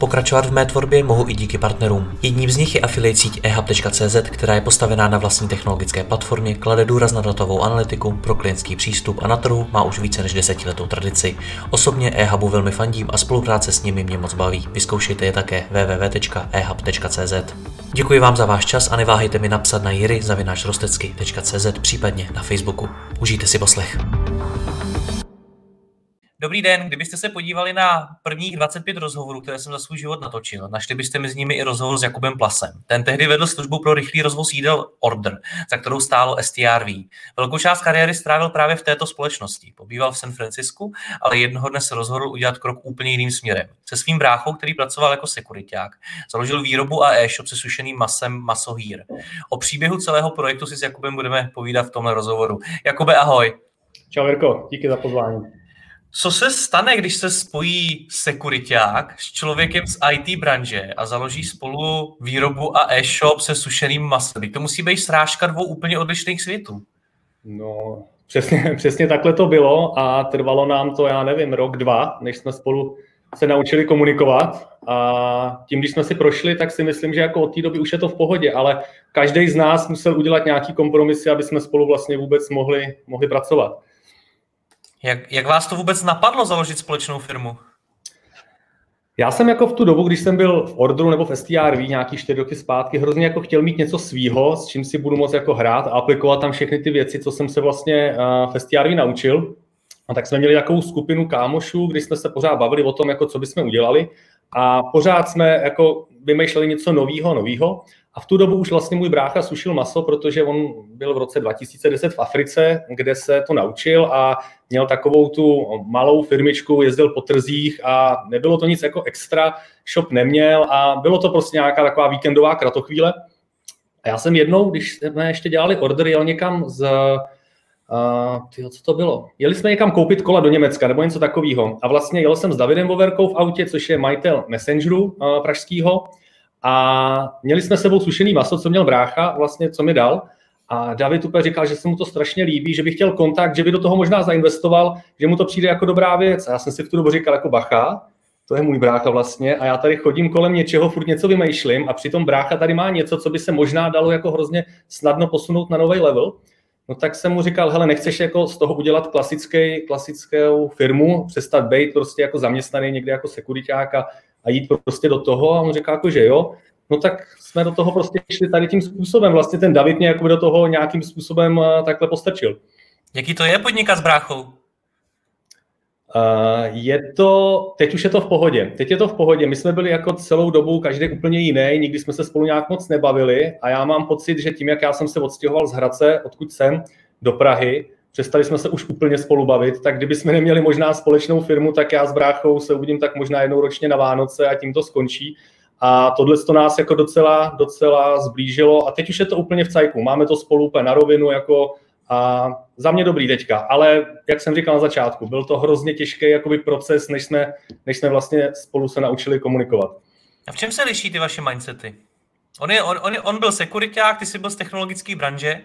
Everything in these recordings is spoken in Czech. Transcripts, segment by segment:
Pokračovat v mé tvorbě mohu i díky partnerům. Jedním z nich je affiliate síť ehub.cz, která je postavená na vlastní technologické platformě, klade důraz na datovou analytiku pro klientský přístup a na trhu má už více než desetiletou tradici. Osobně ehubu velmi fandím a spolupráce s nimi mě moc baví. Vyzkoušejte je také www.ehub.cz. Děkuji vám za váš čas a neváhejte mi napsat na jiry.cz případně na Facebooku. Užijte si poslech. Dobrý den, kdybyste se podívali na prvních 25 rozhovorů, které jsem za svůj život natočil, našli byste mezi nimi i rozhovor s Jakubem Plasem. Ten tehdy vedl službu pro rychlý rozvoz jídel Order, za kterou stálo STRV. Velkou část kariéry strávil právě v této společnosti. Pobýval v San Francisku, ale jednoho dne se rozhodl udělat krok úplně jiným směrem. Se svým bráchou, který pracoval jako sekuriták, založil výrobu a e-shop se sušeným masem Masohýr. O příběhu celého projektu si s Jakubem budeme povídat v tomhle rozhovoru. Jakube, ahoj. Čau Jirko, díky za pozvání. Co se stane, když se spojí sekuriták s člověkem z IT branže a založí spolu výrobu a e-shop se sušeným masem? To musí být srážka dvou úplně odlišných světů. No, přesně, přesně takhle to bylo a trvalo nám to, já nevím, rok, dva, než jsme spolu se naučili komunikovat a tím, když jsme si prošli, tak si myslím, že jako od té doby už je to v pohodě, ale každý z nás musel udělat nějaký kompromisy, aby jsme spolu vlastně vůbec mohli, mohli pracovat. Jak, jak vás to vůbec napadlo založit společnou firmu? Já jsem jako v tu dobu, když jsem byl v Orderu nebo v STRV nějaký čtyři roky zpátky, hrozně jako chtěl mít něco svýho, s čím si budu moct jako hrát a aplikovat tam všechny ty věci, co jsem se vlastně v STRV naučil. A tak jsme měli takovou skupinu kámošů, kdy jsme se pořád bavili o tom, jako co bychom udělali. A pořád jsme jako vymýšleli něco nového, nového. A v tu dobu už vlastně můj brácha sušil maso, protože on byl v roce 2010 v Africe, kde se to naučil a měl takovou tu malou firmičku, jezdil po trzích a nebylo to nic jako extra, shop neměl a bylo to prostě nějaká taková víkendová kratochvíle. A já jsem jednou, když jsme ještě dělali order, jel někam z, Uh, tyjo, co to bylo? Jeli jsme někam koupit kola do Německa nebo něco takového. A vlastně jel jsem s Davidem Voverkou v autě, což je majitel Messengeru uh, pražského. A měli jsme sebou sušený maso, co měl brácha, vlastně, co mi dal. A David úplně říkal, že se mu to strašně líbí, že by chtěl kontakt, že by do toho možná zainvestoval, že mu to přijde jako dobrá věc. A já jsem si v tu dobu říkal jako bacha, to je můj brácha vlastně, a já tady chodím kolem něčeho, furt něco vymýšlím a přitom brácha tady má něco, co by se možná dalo jako hrozně snadno posunout na nový level. No tak jsem mu říkal, hele, nechceš jako z toho udělat klasický, klasickou firmu, přestat být prostě jako zaměstnaný někde jako sekuriták a, a jít prostě do toho a on říká jako, že jo, no tak jsme do toho prostě šli tady tím způsobem. Vlastně ten David mě jako do toho nějakým způsobem eh, takhle postačil. Jaký to je podnikat s bráchou? Uh, je to, teď už je to v pohodě. Teď je to v pohodě. My jsme byli jako celou dobu každý úplně jiný, nikdy jsme se spolu nějak moc nebavili a já mám pocit, že tím, jak já jsem se odstěhoval z Hradce, odkud jsem, do Prahy, přestali jsme se už úplně spolu bavit, tak kdyby jsme neměli možná společnou firmu, tak já s bráchou se uvidím tak možná jednou ročně na Vánoce a tím to skončí. A tohle to nás jako docela, docela zblížilo a teď už je to úplně v cajku. Máme to spolu úplně na rovinu, jako a za mě dobrý teďka, ale jak jsem říkal na začátku, byl to hrozně těžký jakoby proces, než jsme, než jsme vlastně spolu se naučili komunikovat. A v čem se liší ty vaše mindsety? On, je, on, on, on byl sekuriták, ty jsi byl z technologické branže.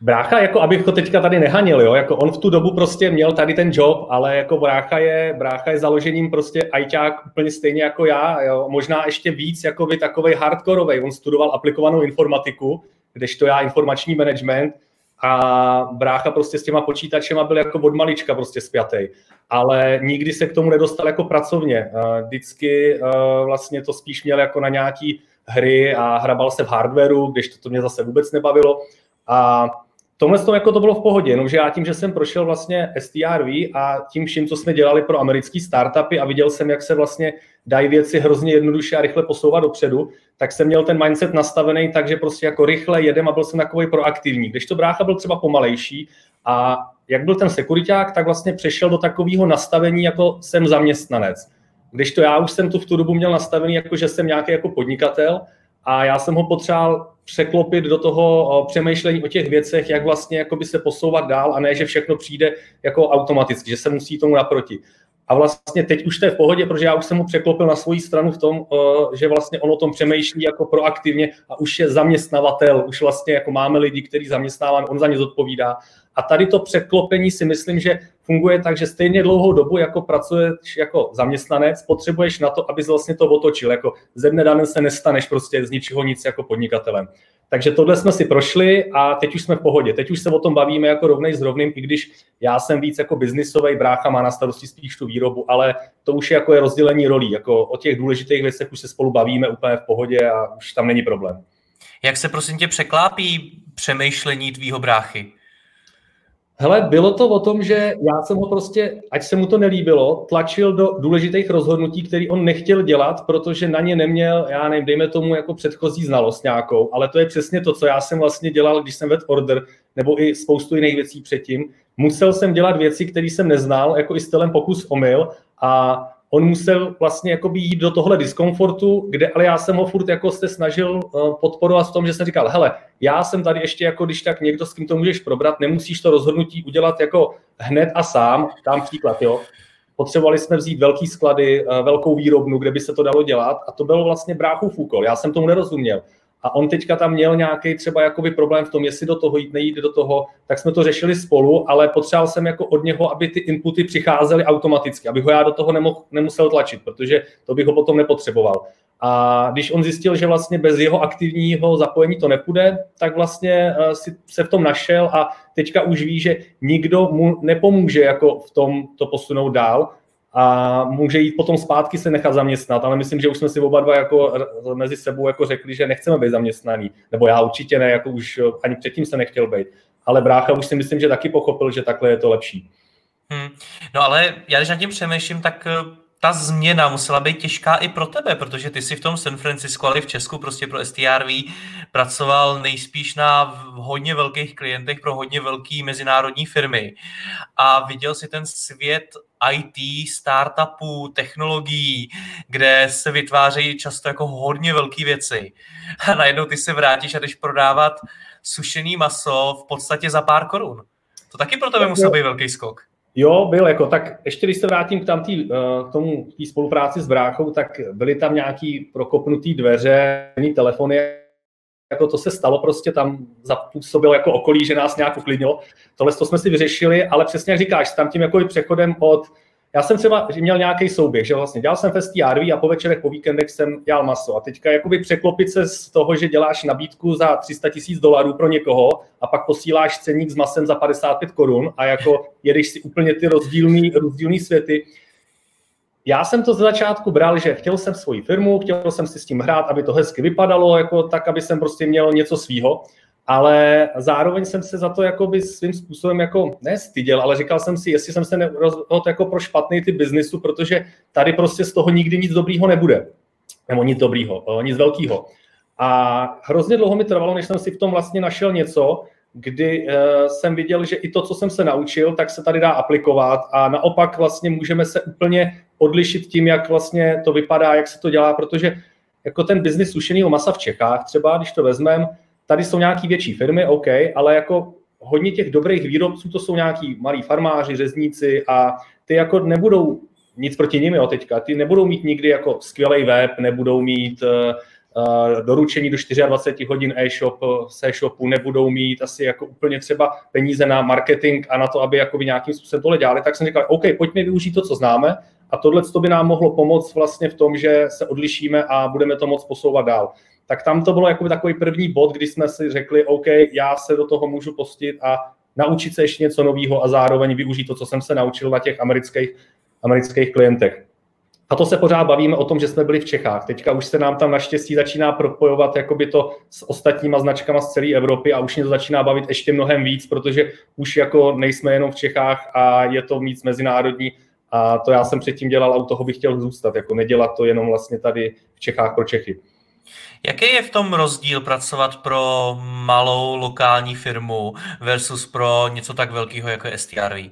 Brácha, jako abych to teďka tady nehanil, jo, jako on v tu dobu prostě měl tady ten job, ale jako brácha je, brácha je založením prostě ajťák úplně stejně jako já, jo, možná ještě víc jako by takovej hardkorovej. On studoval aplikovanou informatiku, kdežto já informační management, a brácha prostě s těma počítačema byl jako od malička prostě spjatý. Ale nikdy se k tomu nedostal jako pracovně. Vždycky vlastně to spíš měl jako na nějaký hry a hrabal se v hardwareu, když to, to mě zase vůbec nebavilo. A tomhle to, jako to bylo v pohodě, jenomže já tím, že jsem prošel vlastně STRV a tím vším, co jsme dělali pro americké startupy a viděl jsem, jak se vlastně dají věci hrozně jednoduše a rychle posouvat dopředu, tak jsem měl ten mindset nastavený tak, že prostě jako rychle jedem a byl jsem takový proaktivní. Když to brácha byl třeba pomalejší a jak byl ten sekuriták, tak vlastně přešel do takového nastavení, jako jsem zaměstnanec. Když to já už jsem tu v tu dobu měl nastavený, jako že jsem nějaký jako podnikatel a já jsem ho potřeboval překlopit do toho přemýšlení o těch věcech, jak vlastně jakoby se posouvat dál a ne, že všechno přijde jako automaticky, že se musí tomu naproti. a vlastně teď už to je v pohodě, protože já už jsem mu překlopil na svoji stranu v tom, eh, že vlastně on o tom přemýšlí jako proaktivně a už je zaměstnavatel, už vlastně jako máme lidi, který zaměstnáváme, on za ně zodpovídá. A tady to překlopení si myslím, že funguje tak, že stejně dlouhou dobu, jako pracuješ jako zaměstnanec, potřebuješ na to, aby vlastně to otočil. Jako ze dne danem se nestaneš prostě z ničeho nic jako podnikatelem. Takže tohle jsme si prošli a teď už jsme v pohodě. Teď už se o tom bavíme jako rovnej s rovným, i když já jsem víc jako biznisový, brácha má na starosti spíš tu výrobu, ale to už je jako je rozdělení rolí. Jako o těch důležitých věcech už se spolu bavíme úplně v pohodě a už tam není problém. Jak se prosím tě překlápí přemýšlení tvýho bráchy? Hele, bylo to o tom, že já jsem ho prostě, ať se mu to nelíbilo, tlačil do důležitých rozhodnutí, které on nechtěl dělat, protože na ně neměl, já nevím, dejme tomu jako předchozí znalost nějakou, ale to je přesně to, co já jsem vlastně dělal, když jsem vedl order, nebo i spoustu jiných věcí předtím. Musel jsem dělat věci, které jsem neznal, jako i stylem pokus omyl a on musel vlastně jakoby jít do tohle diskomfortu, kde ale já jsem ho furt jako se snažil eh, podporovat v tom, že jsem říkal, hele, já jsem tady ještě jako když tak někdo, s kým to můžeš probrat, nemusíš to rozhodnutí udělat jako hned a sám, dám příklad, jo. Potřebovali jsme vzít velký sklady, eh, velkou výrobnu, kde by se to dalo dělat a to bylo vlastně bráchův úkol. Já jsem tomu nerozuměl a on teďka tam měl nějaký třeba jakoby problém v tom, jestli do toho jít, nejít do toho, tak jsme to řešili spolu, ale potřeboval jsem jako od něho, aby ty inputy přicházely automaticky, abych ho já do toho nemohl, nemusel tlačit, protože to bych ho potom nepotřeboval. A když on zjistil, že vlastně bez jeho aktivního zapojení to nepůjde, tak vlastně eh, si se v tom našel a teďka už ví, že nikdo mu nepomůže jako v tom to posunout dál, a může jít potom zpátky se nechat zaměstnat, ale myslím, že už jsme si oba dva jako mezi sebou jako řekli, že nechceme být zaměstnaný, nebo já určitě ne, jako už ani předtím se nechtěl být, ale brácha už si myslím, že taky pochopil, že takhle je to lepší. Hmm. No ale já když nad tím přemýšlím, tak eh, ta změna musela být těžká i pro tebe, protože ty si v tom San Francisco, ale i v Česku prostě pro STRV pracoval nejspíš na hodně velkých klientech pro hodně velké mezinárodní firmy a viděl si ten svět IT, startupů, technologií, kde se vytvářejí často jako hodně velké věci. A najednou ty se vrátíš a jdeš prodávat sušený maso v podstatě za pár korun. To taky pro tebe musel být velký skok. Jo, byl jako, tak ještě když se vrátím k, tam tý, eh, k tomu tý spolupráci s bráchou, tak byly tam nějaký prokopnutý dveře, telefony, jako to se stalo prostě, tam zapůsobilo jako okolí, že nás nějak uklidnilo. Tohle to jsme si vyřešili, ale přesně jak říkáš, tam tím jako přechodem od já jsem třeba měl nějaký souběh, že vlastně dělal jsem festí RV a po večerech, po víkendech jsem dělal maso. A teďka jakoby překlopit se z toho, že děláš nabídku za 300 tisíc dolarů pro někoho a pak posíláš ceník s masem za 55 korun a jako jedeš si úplně ty rozdílný, rozdílný světy. Já jsem to z začátku bral, že chtěl jsem svoji firmu, chtěl jsem si s tím hrát, aby to hezky vypadalo, jako tak, aby jsem prostě měl něco svýho ale zároveň jsem se za to jakoby svým způsobem jako nestyděl, ale říkal jsem si, jestli jsem se nerozhodl jako pro špatný ty biznisu, protože tady prostě z toho nikdy nic dobrýho nebude. Nebo nic dobrýho, nic velkého. A hrozně dlouho mi trvalo, než jsem si v tom vlastně našel něco, kdy uh, jsem viděl, že i to, co jsem se naučil, tak se tady dá aplikovat a naopak vlastně můžeme se úplně odlišit tím, jak vlastně to vypadá, jak se to dělá, protože jako ten biznis sušeného masa v Čechách, třeba když to vezmeme, Tady jsou nějaký větší firmy, OK, ale jako hodně těch dobrých výrobců to jsou nějaký malí farmáři, řezníci a ty jako nebudou nic proti nimi, jo, teďka, ty nebudou mít nikdy jako skvělý web, nebudou mít uh, doručení do 24 hodin e-shop z e-shopu, nebudou mít asi jako úplně třeba peníze na marketing a na to, aby jako nějakým způsobem tohle dělali, tak jsem říkal, OK, pojďme využít to, co známe a tohle by nám mohlo pomoct vlastně v tom, že se odlišíme a budeme to moc posouvat dál tak tam to bylo jako takový první bod, kdy jsme si řekli, OK, já se do toho můžu postit a naučit se ještě něco nového a zároveň využít to, co jsem se naučil na těch amerických, amerických klientech. A to se pořád bavíme o tom, že jsme byli v Čechách. Teďka už se nám tam naštěstí začíná propojovat jakoby to s ostatníma značkama z celé Evropy a už mě to začíná bavit ještě mnohem víc, protože už jako nejsme jenom v Čechách a je to víc mezinárodní a to já jsem předtím dělal a u toho bych chtěl zůstat, jako nedělat to jenom vlastně tady v Čechách pro Čechy. Jaký je v tom rozdíl pracovat pro malou lokální firmu versus pro něco tak velkého jako STRV?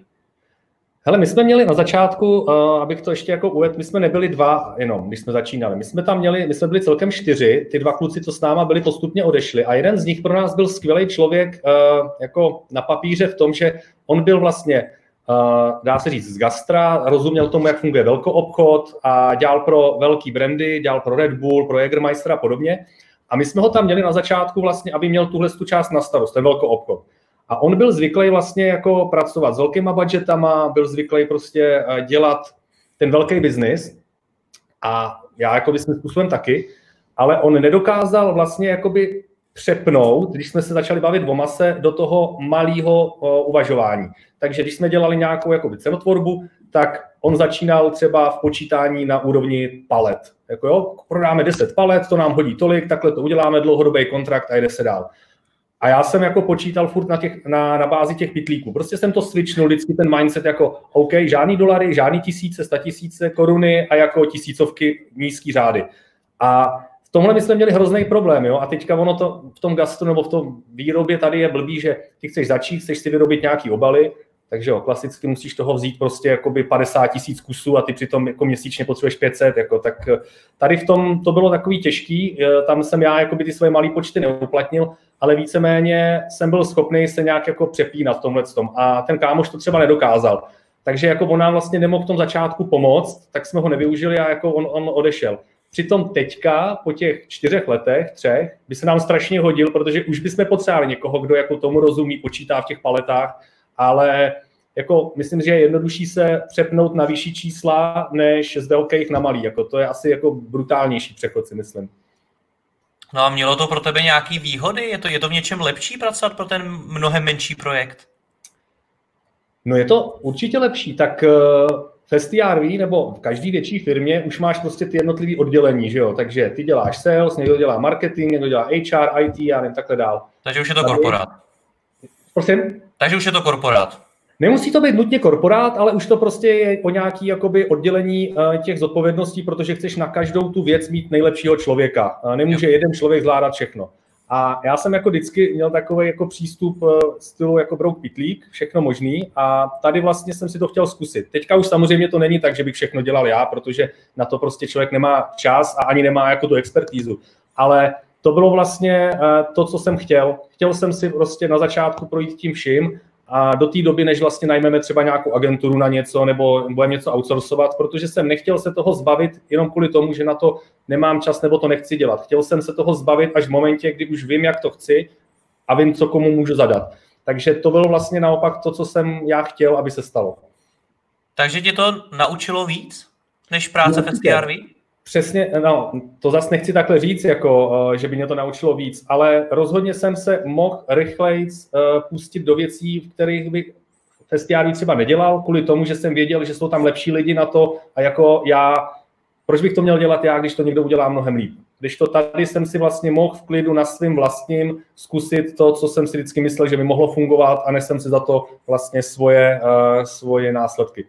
Hele, my jsme měli na začátku, uh, abych to ještě jako uvedl, my jsme nebyli dva jenom, když jsme začínali. My jsme tam měli, my jsme byli celkem čtyři, ty dva kluci, co s náma byli, postupně odešli a jeden z nich pro nás byl skvělý člověk uh, jako na papíře v tom, že on byl vlastně dá se říct, z gastra, rozuměl tomu, jak funguje velkoobchod a dělal pro velký brandy, dělal pro Red Bull, pro Jägermeister a podobně. A my jsme ho tam měli na začátku vlastně, aby měl tuhle tu část na starost, ten velkoobchod. A on byl zvyklý vlastně jako pracovat s velkýma budgetama, byl zvyklý prostě eh, dělat ten velký biznis a já jako by způsobem taky, ale on nedokázal vlastně jakoby přepnout, když jsme se začali bavit o mase, do toho malého uvažování. Takže když jsme dělali nějakou jakoby, cenotvorbu, tak on začínal třeba v počítání na úrovni palet. Jako jo, prodáme 10 palet, to nám hodí tolik, takhle to uděláme, dlouhodobý kontrakt a jde se dál. A já jsem jako počítal furt na, těch, na, na bázi těch pitlíků. Prostě jsem to switchnul vždycky ten mindset jako OK, žádný dolary, žádný tisíce, sta tisíce koruny a jako tisícovky nízký řády. A v tomhle my jsme měli hrozný problém, jo? A teďka ono to v tom gastru nebo v tom výrobě tady je blbý, že ty chceš začít, chceš si vyrobit nějaký obaly, takže jo, klasicky musíš toho vzít prostě jakoby 50 tisíc kusů a ty přitom jako měsíčně potřebuješ 500, jako, tak eh, tady v tom to bylo takový těžký, eh, tam jsem já jakoby ty svoje malé počty neuplatnil, ale víceméně jsem byl schopný se nějak jako přepínat v tomhle tom a ten kámoš to třeba nedokázal. Takže jako on nám vlastně nemohl v tom začátku pomoct, tak jsme ho nevyužili a jako on, on odešel. Přitom teďka, po těch čtyřech letech, třech, by se nám strašně hodil, protože už bychom potřebovali někoho, kdo jako tomu rozumí, počítá v těch paletách, ale jako myslím, že je jednodušší se přepnout na vyšší čísla, než z velkých na malý. Jako to je asi jako brutálnější přechod, si myslím. No a mělo to pro tebe nějaké výhody? Je to, je to v něčem lepší pracovat pro ten mnohem menší projekt? No je to určitě lepší. Tak v STRV nebo v každé větší firmě už máš prostě ty jednotlivé oddělení, že jo? Takže ty děláš sales, někdo dělá marketing, někdo dělá HR, IT a nevím, takhle dál. Takže už je to Tady... korporát. Prosím? Takže už je to korporát. Nemusí to být nutně korporát, ale už to prostě je o nějaký jakoby oddělení uh, těch zodpovědností, protože chceš na každou tu věc mít nejlepšího člověka. Uh, nemůže jo. jeden člověk zvládat všechno. A já jsem jako vždycky měl takový jako přístup uh, stylu jako brouk pitlík, všechno možný a tady vlastně jsem si to chtěl zkusit. Teďka už samozřejmě to není tak, že bych všechno dělal já, protože na to prostě člověk nemá čas a ani nemá jako tu expertízu. Ale to bylo vlastně to, co jsem chtěl. Chtěl jsem si prostě na začátku projít tím vším a do té doby, než vlastně najmeme třeba nějakou agenturu na něco nebo budeme něco outsourcovat, protože jsem nechtěl se toho zbavit jenom kvůli tomu, že na to nemám čas nebo to nechci dělat. Chtěl jsem se toho zbavit až v momentě, kdy už vím, jak to chci a vím, co komu můžu zadat. Takže to bylo vlastně naopak to, co jsem já chtěl, aby se stalo. Takže tě to naučilo víc než práce no, v STRV? Přesně, no, to zase nechci takhle říct, jako, uh, že by mě to naučilo víc, ale rozhodně jsem se mohl rychleji uh, pustit do věcí, v kterých bych festiály třeba nedělal, kvůli tomu, že jsem věděl, že jsou tam lepší lidi na to a jako já, proč bych to měl dělat já, když to někdo udělá mnohem líp. Když to tady jsem si vlastně mohl v klidu na svým vlastním zkusit to, co jsem si vždycky myslel, že by mohlo fungovat a nesem si za to vlastně svoje, uh, svoje následky.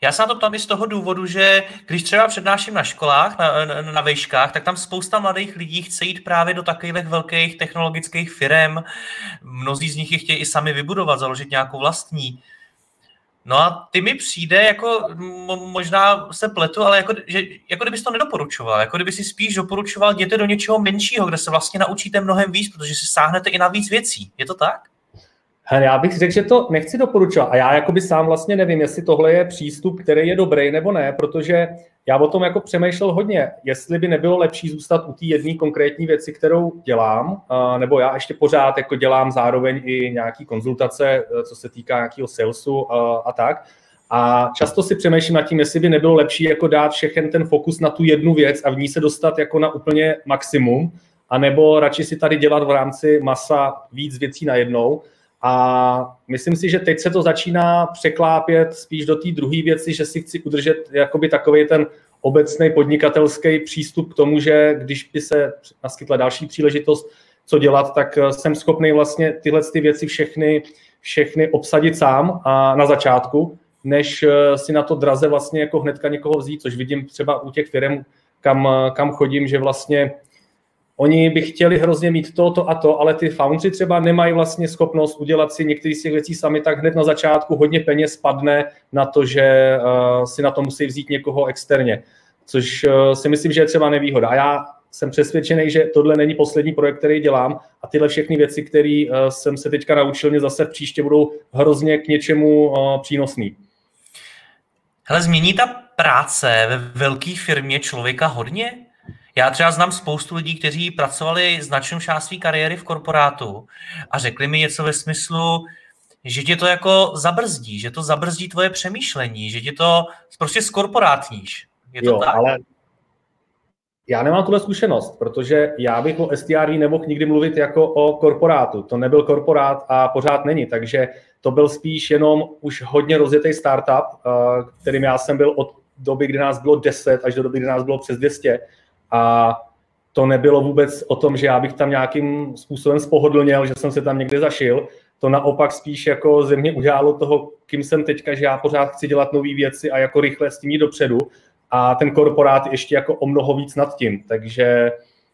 Já se na to ptám i z toho důvodu, že když třeba přednáším na školách, na, na, na vejškách, tak tam spousta mladých lidí chce jít právě do takových velkých technologických firm. Mnozí z nich je chtějí i sami vybudovat, založit nějakou vlastní. No a ty mi přijde, jako možná se pletu, ale jako, že, jako kdybys to nedoporučoval, jako kdyby si spíš doporučoval jděte do něčeho menšího, kde se vlastně naučíte mnohem víc, protože si sáhnete i na víc věcí. Je to tak? Hele, já bych řekl, že to nechci doporučovat. A já jakoby sám vlastně nevím, jestli tohle je přístup, který je dobrý nebo ne, protože já o tom jako přemýšlel hodně, jestli by nebylo lepší zůstat u té jedné konkrétní věci, kterou dělám, nebo já ještě pořád jako dělám zároveň i nějaký konzultace, e, co se týká nějakého salesu a tak. A často si přemýšlím nad tím, jestli by nebylo lepší jako dát všechen ten fokus na tu jednu věc a v ní se dostat jako na úplně maximum, anebo radši si tady dělat v rámci masa víc věcí najednou, a myslím si, že teď se to začíná překlápět spíš do té druhé věci, že si chci udržet jakoby takový ten obecný podnikatelský přístup k tomu, že když by se naskytla další příležitost, co dělat, tak eh, jsem schopný vlastně tyhle ty věci všechny, všechny obsadit sám a na začátku, než eh, si na to draze vlastně jako hnedka někoho vzít, což vidím třeba u těch firm, kam, eh, kam chodím, že vlastně Oni by chtěli hrozně mít to, to a to, ale ty foundři třeba nemají vlastně schopnost udělat si některé z těch věcí sami, tak hned na začátku hodně peněz spadne na to, že uh, si na to musí vzít někoho externě, což uh, si myslím, že je třeba nevýhoda. A já jsem přesvědčený, že tohle není poslední projekt, který dělám a tyhle všechny věci, které uh, jsem se teďka naučil, mě zase v příště budou hrozně k něčemu přínosný. Hele, změní ta práce ve velké firmě člověka hodně? Já třeba znám spoustu lidí, kteří pracovali značnou část své kariéry v korporátu a řekli mi něco ve smyslu, že tě to jako zabrzdí, že to zabrzdí tvoje přemýšlení, že tě to prostě skorporátníš. Je to jo, tak? ale já nemám tuhle zkušenost, protože já bych o STRV nemohl nikdy mluvit jako o korporátu. To nebyl korporát a pořád není, takže to byl spíš jenom už hodně rozjetý startup, eh, kterým já jsem byl od doby, kdy nás bylo 10 až do doby, kdy nás bylo přes 200 a to nebylo vůbec o tom, že já bych tam nějakým způsobem spohodlněl, že jsem se tam někde zašil. To naopak spíš jako ze mě udělalo toho, kým jsem teďka, že já pořád chci dělat nové věci a jako rychle s tím jít dopředu. A ten korporát ještě jako o mnoho víc nad tím. Takže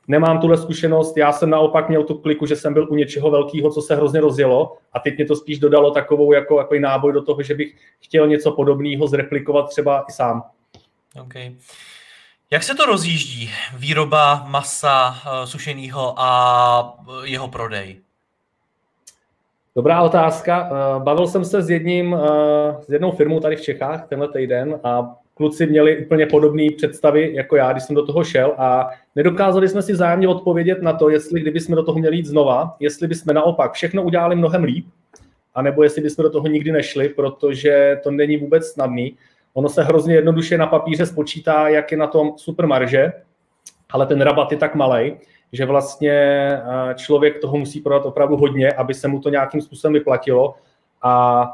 nemám tuhle zkušenost. Já jsem naopak měl tu kliku, že jsem byl u něčeho velkého, co se hrozně rozjelo a teď mě to spíš dodalo takovou jako, jako náboj do toho, že bych chtěl něco podobného zreplikovat třeba i sám. Okay. Jak se to rozjíždí, výroba masa uh, sušeného a eh, jeho prodej? Dobrá otázka. Uh, bavil jsem se s, jedním, s jednou firmou tady v Čechách tenhle týden a kluci měli úplně podobné představy jako já, když jsem do toho šel a nedokázali jsme si zájemně odpovědět na to, jestli kdyby jsme do toho měli jít znova, jestli bychom naopak všechno udělali mnohem líp, anebo jestli bychom do toho nikdy nešli, protože to není vůbec snadný. Ono se hrozně jednoduše na papíře spočítá, jak je na tom super marže, ale ten rabat je tak malý, že vlastně eh, člověk toho musí prodat opravdu hodně, aby se mu to nějakým způsobem vyplatilo. A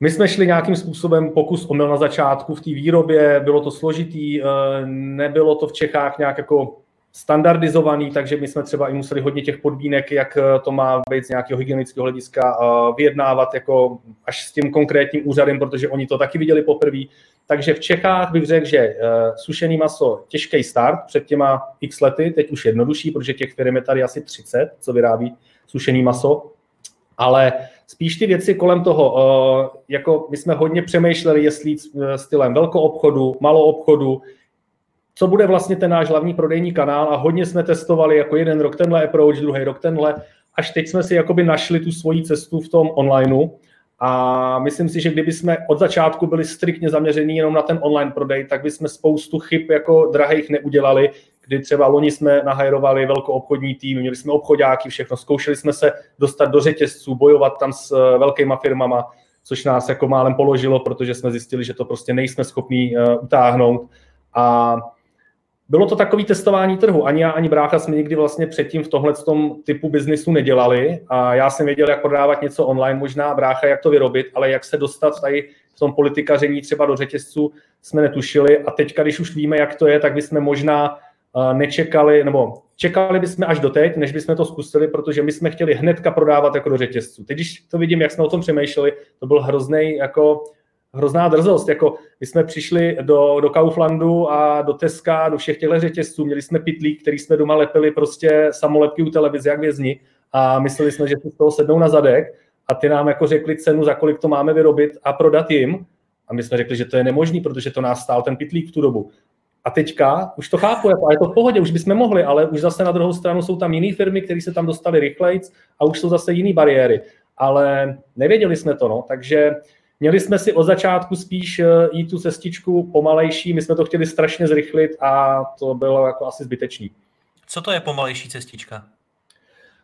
my jsme šli nějakým způsobem pokus omyl na začátku v té výrobě, bylo to složitý, eh, nebylo to v Čechách nějak jako standardizovaný, takže my jsme třeba i museli hodně těch podmínek, jak eh, to má být z nějakého hygienického hlediska, eh, vyjednávat jako až s tím konkrétním úřadem, protože oni to taky viděli poprvé. Takže v Čechách bych řekl, že eh, sušený maso těžký start před těma x lety, teď už jednodušší, protože těch firm je tady asi 30, co vyrábí sušený maso, ale spíš ty věci kolem toho, jako my jsme hodně přemýšleli, jestli stylem velkou obchodu, malou obchodu, co bude vlastně ten náš hlavní prodejní kanál a hodně jsme testovali jako jeden rok tenhle approach, druhý rok tenhle, až teď jsme si jakoby našli tu svoji cestu v tom onlineu a myslím si, že kdyby jsme od začátku byli striktně zaměření jenom na ten online prodej, tak bychom spoustu chyb jako drahých neudělali, kdy třeba loni jsme nahajrovali velkou obchodní tým, měli jsme obchodáky, všechno, zkoušeli jsme se dostat do řetězců, bojovat tam s eh, velkýma firmama, což nás jako málem položilo, protože jsme zjistili, že to prostě nejsme schopní uh, utáhnout. A bylo to takový testování trhu. Ani já, ani brácha jsme nikdy vlastně předtím v tomhle typu biznisu nedělali a já jsem věděl, jak prodávat něco online, možná brácha, jak to vyrobit, ale jak se dostat tady v tom politikaření třeba do řetězců, jsme netušili a teďka, když už víme, jak to je, tak bychom možná uh, nečekali, nebo čekali bychom až do teď, než bychom to zkusili, protože my jsme chtěli hnedka prodávat jako do řetězců. Teď, když to vidím, jak jsme o tom přemýšleli, to byl hrozný jako hrozná drzost. Jako my jsme přišli do, do Kauflandu a do Teska, do všech těchto řetězců, měli jsme pitlík, který jsme doma lepili prostě samolepky u televize, jak vězni a mysleli jsme, že si z toho sednou na zadek a ty nám jako řekli cenu, za kolik to máme vyrobit a prodat jim. A my jsme řekli, že to je nemožný, protože to nás stál ten pitlík v tu dobu. A teďka už to chápu, jako, a je to v pohodě, už bychom mohli, ale už zase na druhou stranu jsou tam jiné firmy, které se tam dostali rychleji a už jsou zase jiné bariéry. Ale nevěděli jsme to, no, takže Měli jsme si od začátku spíš eh, jít tu cestičku pomalejší, my jsme to chtěli strašně zrychlit a to bylo jako asi zbytečný. Co to je pomalejší cestička?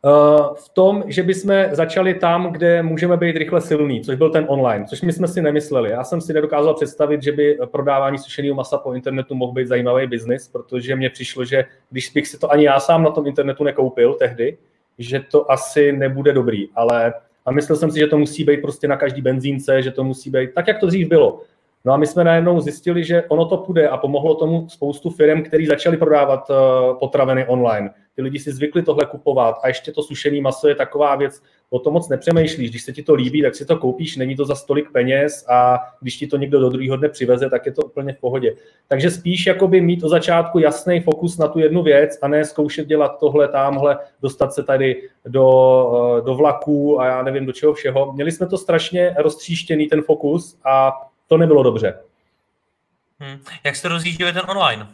Eh, v tom, že bychom začali tam, kde můžeme být rychle silný, což byl ten online, což my jsme si nemysleli. Já jsem si nedokázal představit, že by prodávání sušeného masa po internetu mohl být zajímavý biznis, protože mně přišlo, že když bych si to ani já sám na tom internetu nekoupil tehdy, že to asi nebude dobrý, ale a myslel jsem si, že to musí být prostě na každý benzínce, že to musí být tak, jak to dřív bylo. No a my jsme najednou zjistili, že ono to půjde a pomohlo tomu spoustu firm, který začali prodávat uh, potraviny online. Ty lidi si zvykli tohle kupovat a ještě to sušený maso je taková věc, o tom moc nepřemýšlíš. Když se ti to líbí, tak si to koupíš, není to za stolik peněz a když ti to někdo do druhého dne přiveze, tak je to úplně v pohodě. Takže spíš jakoby mít od začátku jasný fokus na tu jednu věc a ne zkoušet dělat tohle, tamhle, dostat se tady do, eh, do vlaků a já nevím do čeho všeho. Měli jsme to strašně roztříštěný ten fokus a to nebylo dobře. Hmm. Jak jste rozjížděli ten online?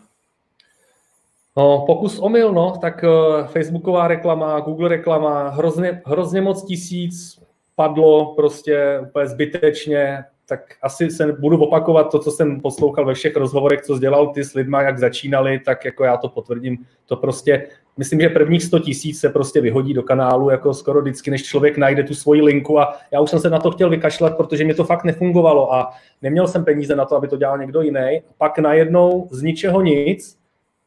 No, pokus omyl, no, tak uh, Facebooková reklama, Google reklama, hrozně, hrozně moc tisíc padlo prostě úplně zbytečně, tak asi se budu opakovat to, co jsem poslouchal ve všech rozhovorech, co dělal ty s lidma, jak začínali, tak jako já to potvrdím. To prostě, myslím, že prvních 100 tisíc se prostě vyhodí do kanálu, jako skoro vždycky, než člověk najde tu svoji linku a já už jsem se na to chtěl vykašlat, protože mě to fakt nefungovalo a neměl jsem peníze na to, aby to dělal někdo jiný. Pak najednou z ničeho nic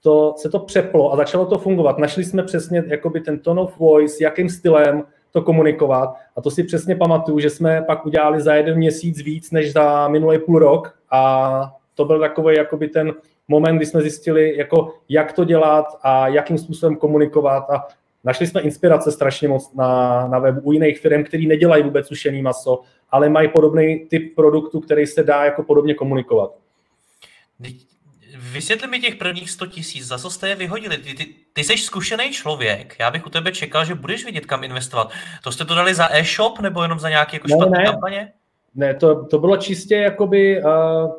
to, se to přeplo a začalo to fungovat. Našli jsme přesně jakoby ten tone of voice, jakým stylem, to komunikovat. A to si přesně pamatuju, že jsme pak udělali za jeden měsíc víc než za minulý půl rok a to byl takový jakoby ten moment, kdy jsme zjistili, jako, jak to dělat a jakým způsobem komunikovat a našli jsme inspirace strašně moc na, na webu u jiných firm, který nedělají vůbec sušený maso, ale mají podobný typ produktu, který se dá jako podobně komunikovat. Vysvětli mi těch prvních 100 tisíc, za co jste je vyhodili. Ty, ty, ty jsi zkušený člověk, já bych u tebe čekal, že budeš vidět, kam investovat. To jste to dali za e-shop nebo jenom za nějaké jako špatné ne. kampaně? Ne, to, to bylo čistě jakoby uh,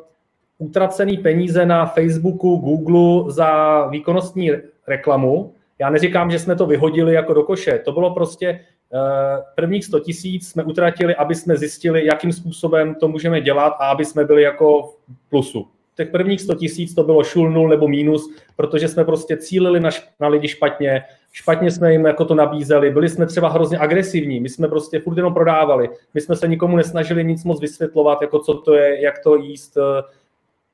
utracený peníze na Facebooku, Google za výkonnostní reklamu. Já neříkám, že jsme to vyhodili jako do koše. To bylo prostě uh, prvních 100 tisíc jsme utratili, aby jsme zjistili, jakým způsobem to můžeme dělat a aby jsme byli jako v plusu těch prvních 100 tisíc to bylo šul nul nebo mínus, protože jsme prostě cílili na, na lidi špatně, špatně jsme jim jako to nabízeli, byli jsme třeba hrozně agresivní, my jsme prostě furt jenom prodávali, my jsme se nikomu nesnažili nic moc vysvětlovat, jako co to je, jak to jíst, eh,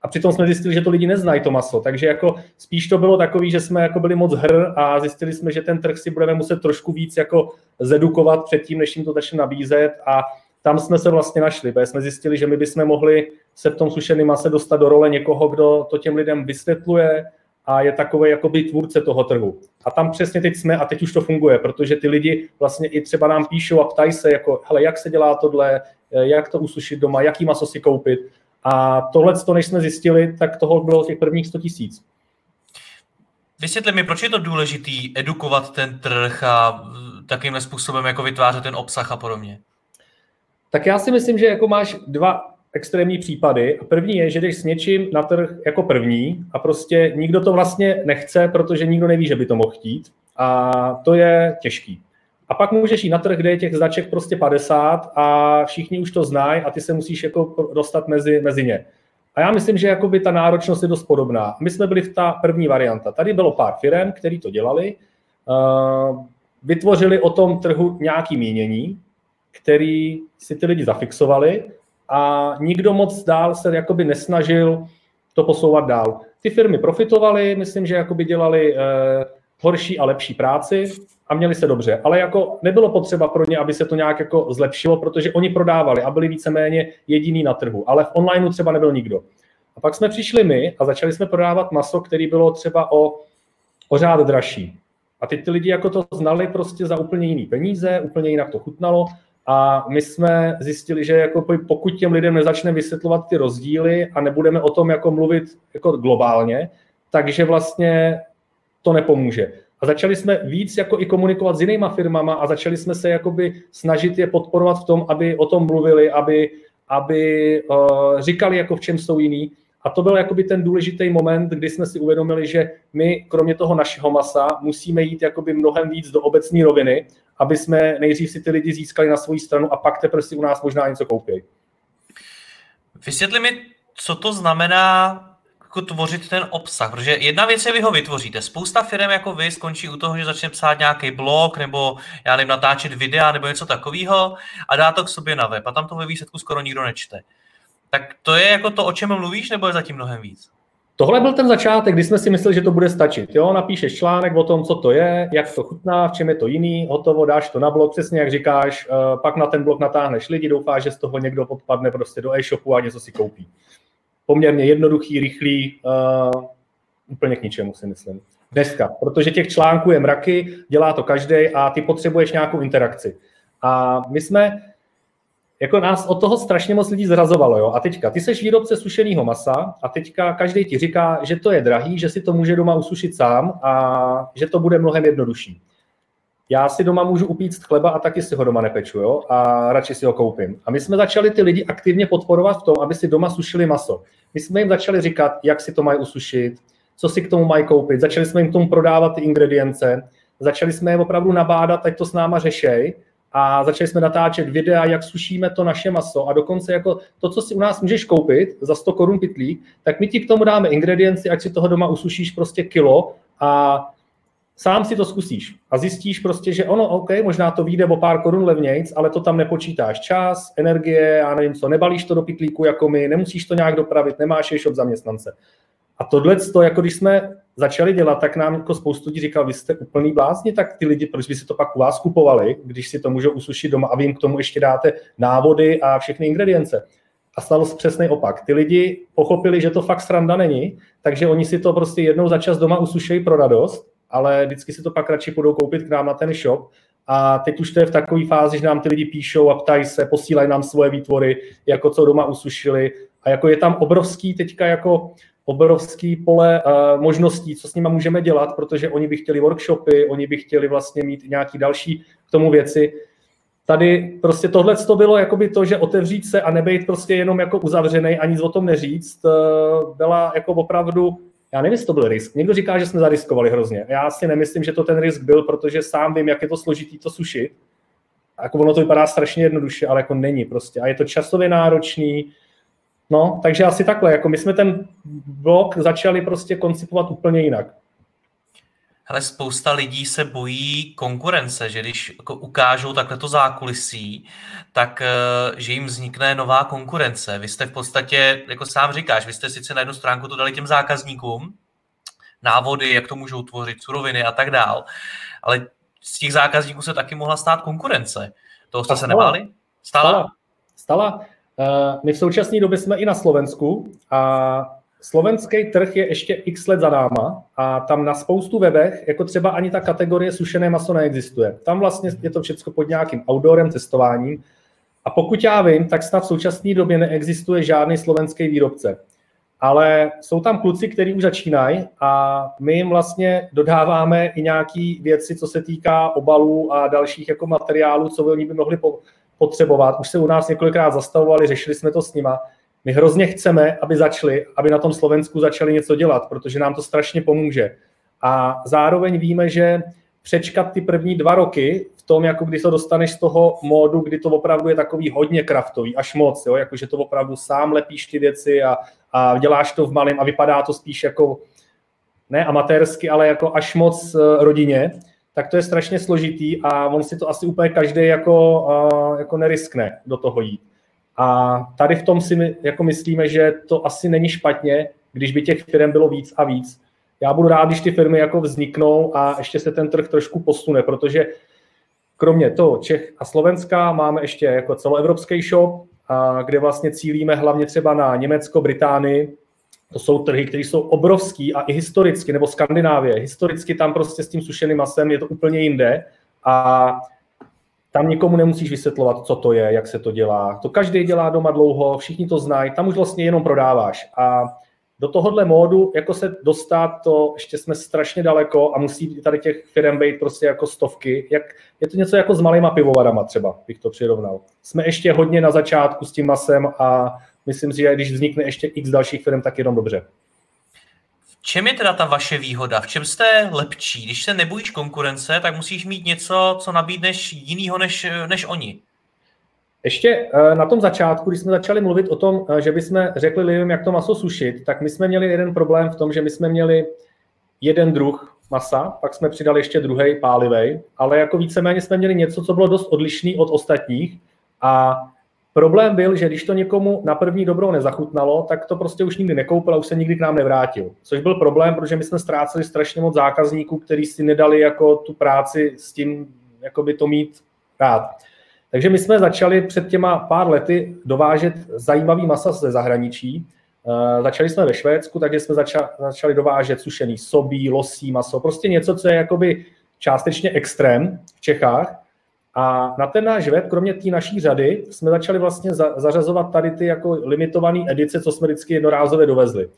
a přitom jsme zjistili, že to lidi neznají to maso. Takže jako spíš to bylo takový, že jsme jako byli moc hr a zjistili jsme, že ten trh si budeme muset trošku víc jako zedukovat předtím, než jim to začne nabízet a tam jsme se vlastně našli, protože jsme zjistili, že my bychom mohli se v tom sušeném mase dostat do role někoho, kdo to těm lidem vysvětluje a je takový jakoby tvůrce toho trhu. A tam přesně teď jsme a teď už to funguje, protože ty lidi vlastně i třeba nám píšou a ptají se, jako, hele, jak se dělá tohle, jak to usušit doma, jaký maso si koupit. A tohle, než jsme zjistili, tak toho bylo těch prvních 100 tisíc. Vysvětli mi, proč je to důležité edukovat ten trh a takovým způsobem jako vytvářet ten obsah a podobně? Tak já si myslím, že jako máš dva extrémní případy. První je, že jdeš s něčím na trh jako první a prostě nikdo to vlastně nechce, protože nikdo neví, že by to mohl chtít. A to je těžký. A pak můžeš jít na trh, kde je těch značek prostě 50 a všichni už to znají a ty se musíš jako dostat mezi, mezi ně. A já myslím, že jakoby ta náročnost je dost podobná. My jsme byli v ta první varianta. Tady bylo pár firm, který to dělali, uh, vytvořili o tom trhu nějaký mínění, který si ty lidi zafixovali a nikdo moc dál se jakoby nesnažil to posouvat dál. Ty firmy profitovaly, myslím, že jakoby dělali eh, horší a lepší práci a měli se dobře. Ale jako nebylo potřeba pro ně, aby se to nějak jako zlepšilo, protože oni prodávali a byli víceméně jediný na trhu. Ale v onlineu třeba nebyl nikdo. A pak jsme přišli my a začali jsme prodávat maso, který bylo třeba o, o řád dražší. A teď ty lidi jako to znali prostě za úplně jiný peníze, úplně jinak to chutnalo a my jsme zjistili, že jako pokud těm lidem nezačneme vysvětlovat ty rozdíly a nebudeme o tom jako mluvit jako globálně, takže vlastně to nepomůže. A začali jsme víc jako i komunikovat s jinýma firmama a začali jsme se jakoby snažit je podporovat v tom, aby o tom mluvili, aby, aby uh, říkali, jako v čem jsou jiný. A to byl jakoby ten důležitý moment, kdy jsme si uvědomili, že my, kromě toho našeho masa, musíme jít jakoby mnohem víc do obecní roviny aby jsme nejdřív si ty lidi získali na svou stranu a pak teprve si u nás možná něco koupí. Vysvětli mi, co to znamená jako tvořit ten obsah, protože jedna věc je, vy ho vytvoříte. Spousta firm jako vy skončí u toho, že začne psát nějaký blog nebo já nevím, natáčet videa nebo něco takového a dá to k sobě na web a tam to ve výsledku skoro nikdo nečte. Tak to je jako to, o čem mluvíš, nebo je zatím mnohem víc? Tohle byl ten začátek, kdy jsme si mysleli, že to bude stačit. Jo? Napíšeš článek o tom, co to je, jak to chutná, v čem je to jiný, hotovo, dáš to na blog, přesně jak říkáš, eh, pak na ten blog natáhneš lidi, doufáš, že z toho někdo podpadne prostě do e-shopu a něco si koupí. Poměrně jednoduchý, rychlý, uh, úplně k ničemu si myslím. Dneska, protože těch článků je mraky, dělá to každý a ty potřebuješ nějakou interakci. A my jsme jako nás od toho strašně moc lidí zrazovalo. Jo? A teďka, ty seš výrobce sušeného masa a teďka každý ti říká, že to je drahý, že si to může doma usušit sám a že to bude mnohem jednodušší. Já si doma můžu upíct chleba a taky si ho doma nepeču jo? a radši si ho koupím. A my jsme začali ty lidi aktivně podporovat v tom, aby si doma sušili maso. My jsme jim začali říkat, jak si to mají usušit, co si k tomu mají koupit. Začali jsme jim k tomu prodávat ty ingredience, začali jsme je opravdu nabádat, ať to s náma řešej a začali jsme natáčet videa, jak sušíme to naše maso a dokonce jako to, co si u nás můžeš koupit za 100 korun pitlík, tak my ti k tomu dáme ingredienci, ať si toho doma usušíš prostě kilo a sám si to zkusíš a zjistíš prostě, že ono, OK, možná to vyjde o pár korun levnějc, ale to tam nepočítáš. Čas, energie, já nevím co, nebalíš to do pitlíku jako my, nemusíš to nějak dopravit, nemáš ještě od zaměstnance. A tohle, to, jako když jsme začali dělat, tak nám jako spoustu lidí říkal, vy jste úplný blázni, tak ty lidi, proč by si to pak u vás kupovali, když si to můžou usušit doma a vy jim k tomu ještě dáte návody a všechny ingredience. A stalo se přesný opak. Ty lidi pochopili, že to fakt sranda není, takže oni si to prostě jednou za čas doma usušejí pro radost, ale vždycky si to pak radši budou koupit k nám na ten shop. A teď už to je v takové fázi, že nám ty lidi píšou a ptají se, posílají nám svoje výtvory, jako co doma usušili. A jako je tam obrovský teďka jako obrovský pole uh, možností, co s nimi můžeme dělat, protože oni by chtěli workshopy, oni by chtěli vlastně mít nějaký další k tomu věci. Tady prostě tohle to bylo jakoby to, že otevřít se a nebejt prostě jenom jako uzavřený a nic o tom neříct, uh, byla jako opravdu, já nevím, jestli to byl risk. Někdo říká, že jsme zariskovali hrozně. Já si nemyslím, že to ten risk byl, protože sám vím, jak je to složitý to sušit. Jako ono to vypadá strašně jednoduše, ale jako není prostě. A je to časově náročný, No, takže asi takhle, jako my jsme ten blog začali prostě koncipovat úplně jinak. Ale spousta lidí se bojí konkurence, že když jako ukážou takhle to zákulisí, tak eh, že jim vznikne nová konkurence. Vy jste v podstatě, jako sám říkáš, vy jste sice na jednu stránku to dali těm zákazníkům, návody, jak to můžou tvořit, suroviny a tak dál, ale z těch zákazníků se taky mohla stát konkurence. Toho jste se nebáli? Stala? Stala. Stala. Eh, my v současné době jsme i na Slovensku a slovenský trh je ještě x let za náma a tam na spoustu webech, jako třeba ani ta kategorie sušené maso neexistuje. Tam vlastně je to všechno pod nějakým outdoorem, testováním a pokud já vím, tak snad v současné době neexistuje žádný slovenský výrobce. Ale jsou tam kluci, kteří už začínají a my jim vlastně dodáváme i nějaké věci, co se týká obalů a dalších jako materiálů, co oni by mohli potřebovat. Už se u nás několikrát zastavovali, řešili jsme to s nima. My hrozně chceme, aby začali, aby na tom Slovensku začali něco dělat, protože nám to strašně pomůže. A zároveň víme, že přečkat ty první dva roky v tom, jako když to dostaneš z toho módu, kdy to opravdu je takový hodně kraftový, až moc, jo? Jako, že to opravdu sám lepíš ty věci a, a děláš to v malém a vypadá to spíš jako ne amatérsky, ale jako až moc uh, rodině, tak to je strašně složitý a on si to asi úplně každý jako, jako neriskne do toho jít. A tady v tom si my, jako myslíme, že to asi není špatně, když by těch firm bylo víc a víc. Já budu rád, když ty firmy jako vzniknou a ještě se ten trh trošku posune, protože kromě toho Čech a Slovenska máme ještě jako celoevropský shop, a kde vlastně cílíme hlavně třeba na Německo, Británii, to jsou trhy, které jsou obrovský a i historicky, nebo Skandinávie, historicky tam prostě s tím sušeným masem je to úplně jinde a tam nikomu nemusíš vysvětlovat, co to je, jak se to dělá. To každý dělá doma dlouho, všichni to znají, tam už vlastně jenom prodáváš. A do tohohle módu, jako se dostat, to ještě jsme strašně daleko a musí tady těch firm být prostě jako stovky. Jak, je to něco jako s malýma pivovarama třeba, bych to přirovnal. Jsme ještě hodně na začátku s tím masem a myslím si, že když vznikne ještě x dalších firm, tak jenom dobře. V čem je teda ta vaše výhoda? V čem jste lepší? Když se nebojíš konkurence, tak musíš mít něco, co nabídneš jinýho než, než oni. Ještě eh, na tom začátku, když jsme začali mluvit o tom, eh, že bychom řekli lidem, jak to maso sušit, tak my jsme měli jeden problém v tom, že my jsme měli jeden druh masa, pak jsme přidali ještě druhý pálivej, ale jako víceméně jsme měli něco, co bylo dost odlišný od ostatních a Problém byl, že když to někomu na první dobrou nezachutnalo, tak to prostě už nikdy nekoupil a už se nikdy k nám nevrátil. Což byl problém, protože my jsme ztráceli strašně moc zákazníků, kteří si nedali jako tu práci s tím, jako by to mít rád. Takže my jsme začali před těma pár lety dovážet zajímavý masa ze zahraničí. Uh, začali jsme ve Švédsku, takže jsme začali dovážet sušený sobí, losí maso, prostě něco, co je jakoby částečně extrém v Čechách. A na ten náš web, kromě té naší řady, jsme začali vlastně za, zařazovat tady ty jako limitované edice, co jsme vždycky jednorázově dovezli.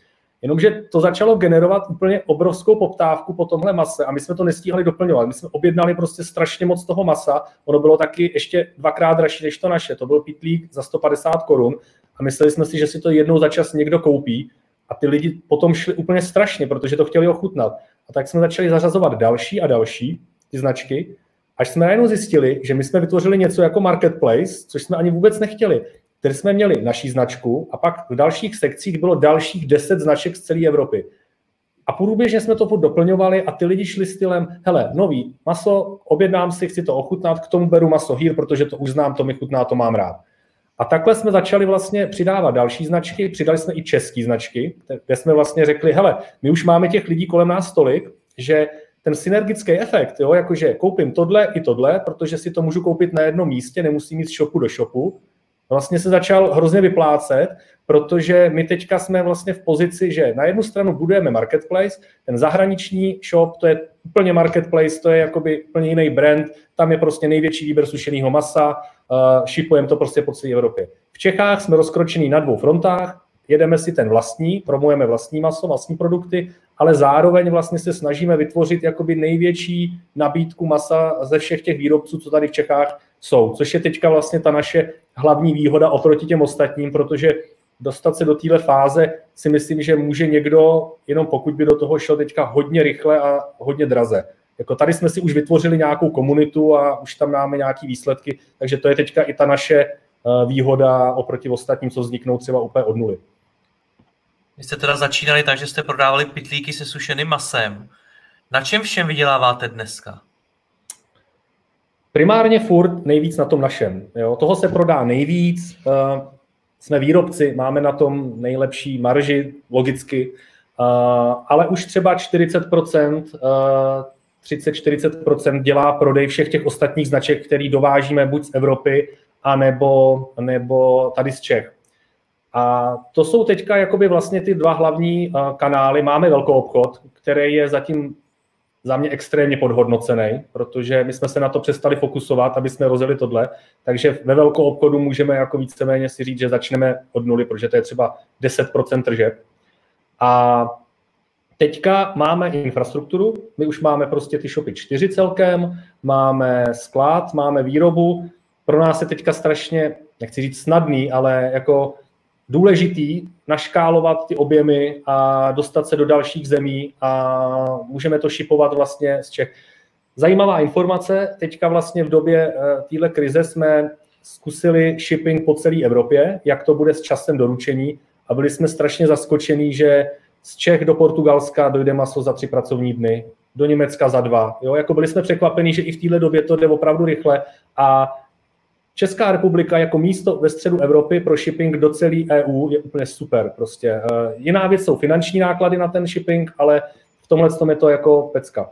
Jenomže to začalo generovat úplně obrovskou poptávku po tomhle mase a my jsme to nestíhali doplňovat. My jsme objednali prostě strašně moc toho masa. Ono bylo taky ještě dvakrát dražší než to naše. To byl pitlík za 150 korun a mysleli jsme si, že si to jednou za čas někdo koupí. A ty lidi potom šli úplně strašně, protože to chtěli ochutnat. A tak jsme začali zařazovat další a další ty značky, až jsme najednou zjistili, že my jsme vytvořili něco jako marketplace, což jsme ani vůbec nechtěli. Tady jsme měli naší značku a pak v dalších sekcích bylo dalších deset značek z celé Evropy. A průběžně jsme to furt doplňovali a ty lidi šli stylem, hele, nový maso, objednám si, chci to ochutnat, k tomu beru maso hýr, protože to už znám, to mi chutná, to mám rád. A takhle jsme začali vlastně přidávat další značky, přidali jsme i české značky, kde jsme vlastně řekli, hele, my už máme těch lidí kolem nás tolik, že ten synergický efekt, jo, jakože koupím tohle i tohle, protože si to můžu koupit na jednom místě, nemusím jít z shopu do shopu, vlastně se začal hrozně vyplácet, protože my teďka jsme vlastně v pozici, že na jednu stranu budujeme marketplace, ten zahraniční shop, to je úplně marketplace, to je jakoby úplně jiný brand, tam je prostě největší výběr sušeného masa, uh, shipujeme to prostě po celé Evropě. V Čechách jsme rozkročení na dvou frontách, jedeme si ten vlastní, promujeme vlastní maso, vlastní produkty, ale zároveň vlastně se snažíme vytvořit jakoby největší nabídku masa ze všech těch výrobců, co tady v Čechách jsou, což je teďka vlastně ta naše hlavní výhoda oproti těm ostatním, protože dostat se do téhle fáze si myslím, že může někdo, jenom pokud by do toho šel teďka hodně rychle a hodně draze. Jako tady jsme si už vytvořili nějakou komunitu a už tam máme nějaké výsledky, takže to je teďka i ta naše eh, výhoda oproti ostatním, co vzniknou třeba úplně od nuly. Vy jste teda začínali tak, že jste prodávali pitlíky se sušeným masem. Na čem všem vyděláváte dneska? Primárně furt nejvíc na tom našem. Jo? Toho se prodá nejvíc, uh, jsme výrobci, máme na tom nejlepší marži, logicky, uh, ale už třeba 40%, uh, 30-40% dělá prodej všech těch ostatních značek, který dovážíme buď z Evropy, anebo, nebo tady z Čech. A to jsou teďka jakoby vlastně ty dva hlavní uh, kanály. Máme velkou obchod, který je zatím za mě extrémně podhodnocený, protože my jsme se na to přestali fokusovat, aby jsme rozjeli tohle. Takže ve velkou obchodu můžeme jako víceméně si říct, že začneme od nuly, protože to je třeba 10% tržeb. A teďka máme infrastrukturu, my už máme prostě ty shopy čtyři celkem, máme sklad, máme výrobu. Pro nás je teďka strašně, nechci říct snadný, ale jako důležitý naškálovat ty objemy a dostat se do dalších zemí a můžeme to šipovat vlastně z Čech. Zajímavá informace, teďka vlastně v době eh, téhle krize jsme zkusili shipping po celé Evropě, jak to bude s časem doručení a byli jsme strašně zaskočení, že z Čech do Portugalska dojde maso za tři pracovní dny, do Německa za dva. Jo? Jako byli jsme překvapeni, že i v téhle době to jde opravdu rychle a Česká republika jako místo ve středu Evropy pro shipping do celé EU je úplně super. Prostě. Eh, jiná věc jsou finanční náklady na ten shipping, ale v tomhle tom je to jako pecka.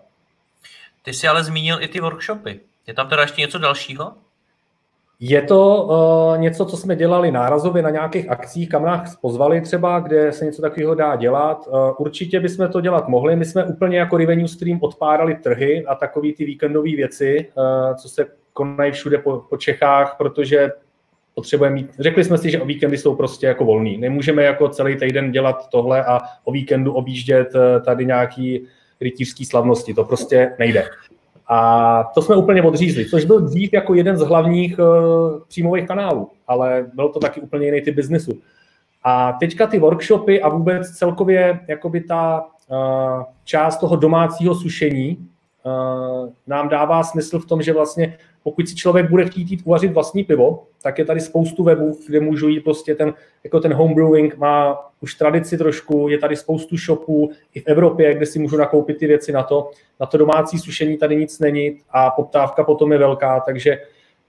Ty jsi ale zmínil i ty workshopy. Je tam teda ještě něco dalšího? Je to uh, něco, co jsme dělali nárazově na nějakých akcích, kam nás pozvali třeba, kde se něco takového dá dělat. Uh, určitě bychom to dělat mohli. My jsme úplně jako Revenue Stream odpárali trhy a takové ty víkendové věci, uh, co se konají všude po, po Čechách, protože potřebujeme mít, řekli jsme si, že o víkendy jsou prostě jako volný. Nemůžeme jako celý týden dělat tohle a o víkendu objíždět eh, tady nějaký rytířský slavnosti. To prostě nejde. A to jsme úplně odřízli, což byl dřív jako jeden z hlavních uh, příjmových kanálů, ale byl to taky úplně jiný typ biznesu. A teďka ty workshopy a vůbec celkově jakoby ta uh, část toho domácího sušení nám dává smysl v tom, že vlastně pokud si člověk bude chtít jít uvařit vlastní pivo, tak je tady spoustu webů, kde můžu jít prostě ten, jako ten homebrewing má už tradici trošku, je tady spoustu shopů i v Evropě, kde si můžu nakoupit ty věci na to. Na to domácí sušení tady nic není a poptávka potom je velká, takže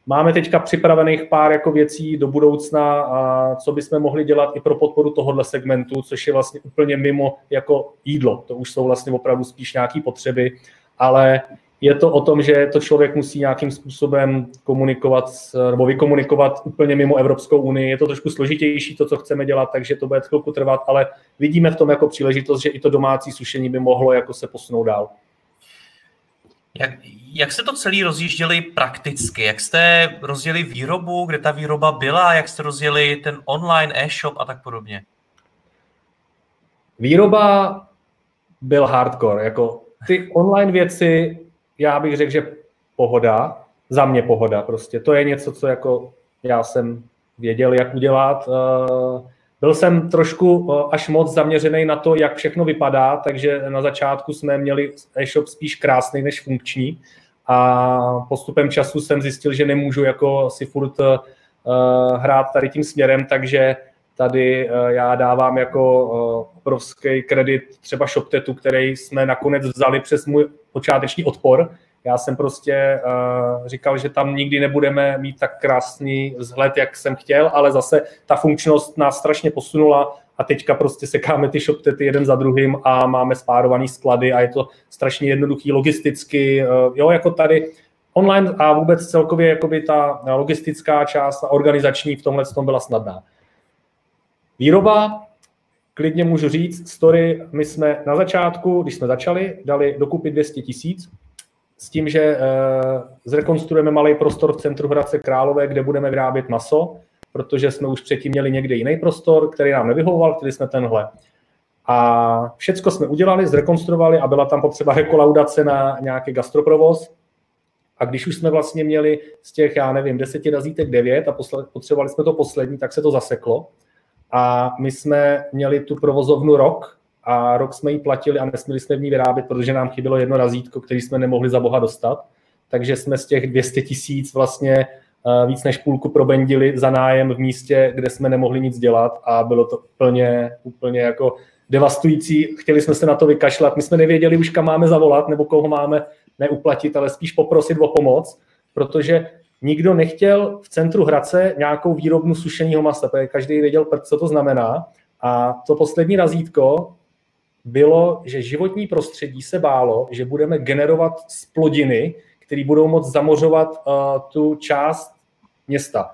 Máme teďka připravených pár jako věcí do budoucna, a co bychom mohli dělat i pro podporu tohohle segmentu, což je vlastně úplně mimo jako jídlo. To už jsou vlastně opravdu spíš nějaké potřeby, ale je to o tom, že to člověk musí nějakým způsobem komunikovat nebo vykomunikovat úplně mimo Evropskou unii. Je to trošku složitější, to, co chceme dělat, takže to bude chvilku trvat, ale vidíme v tom jako příležitost, že i to domácí sušení by mohlo jako se posunout dál. Jak, jak jste to celý rozjížděli prakticky? Jak jste rozjeli výrobu, kde ta výroba byla? Jak jste rozjeli ten online e-shop a tak podobně? Výroba byl hardcore. Jako ty online věci já bych řekl, že pohoda, za mě pohoda prostě. To je něco, co jako já jsem věděl, jak udělat. Uh, byl jsem trošku až moc zaměřený na to, jak všechno vypadá, takže na začátku jsme měli e-shop spíš krásný než funkční a postupem času jsem zjistil, že nemůžu jako si furt uh, hrát tady tím směrem, takže tady uh, já dávám jako uh, obrovský kredit třeba ShopTetu, který jsme nakonec vzali přes můj počáteční odpor. Já jsem prostě uh, říkal, že tam nikdy nebudeme mít tak krásný vzhled, jak jsem chtěl, ale zase ta funkčnost nás strašně posunula a teďka prostě sekáme ty shoptety jeden za druhým a máme spárovaný sklady a je to strašně jednoduchý logisticky, eh, jo, jako tady online a vůbec celkově jakoby ta logistická část a organizační v tomhle tom byla snadná. Výroba, klidně můžu říct, story, my jsme na začátku, když jsme začali, dali dokupit 200 tisíc, s tím, že e, zrekonstruujeme malý prostor v centru Hradce Králové, kde budeme vyrábět maso, protože jsme už předtím měli někde jiný prostor, který nám nevyhovoval, který jsme tenhle. A všecko jsme udělali, zrekonstruovali a byla tam potřeba rekolaudace na nějaký gastroprovoz. A když už jsme vlastně měli z těch, já nevím, deseti razítek devět a potřebovali jsme to poslední, tak se to zaseklo. A my jsme měli tu provozovnu rok a rok jsme ji platili a nesměli jsme v ní vyrábět, protože nám chybělo jedno razítko, který jsme nemohli za boha dostat. Takže jsme z těch 200 tisíc vlastně víc než půlku probendili za nájem v místě, kde jsme nemohli nic dělat a bylo to úplně, úplně jako devastující. Chtěli jsme se na to vykašlat. My jsme nevěděli už, kam máme zavolat nebo koho máme neuplatit, ale spíš poprosit o pomoc, protože nikdo nechtěl v centru Hradce nějakou výrobnu sušeného masa, protože každý věděl, co to znamená. A to poslední razítko bylo, že životní prostředí se bálo, že budeme generovat splodiny, které budou moct zamořovat uh, tu část města.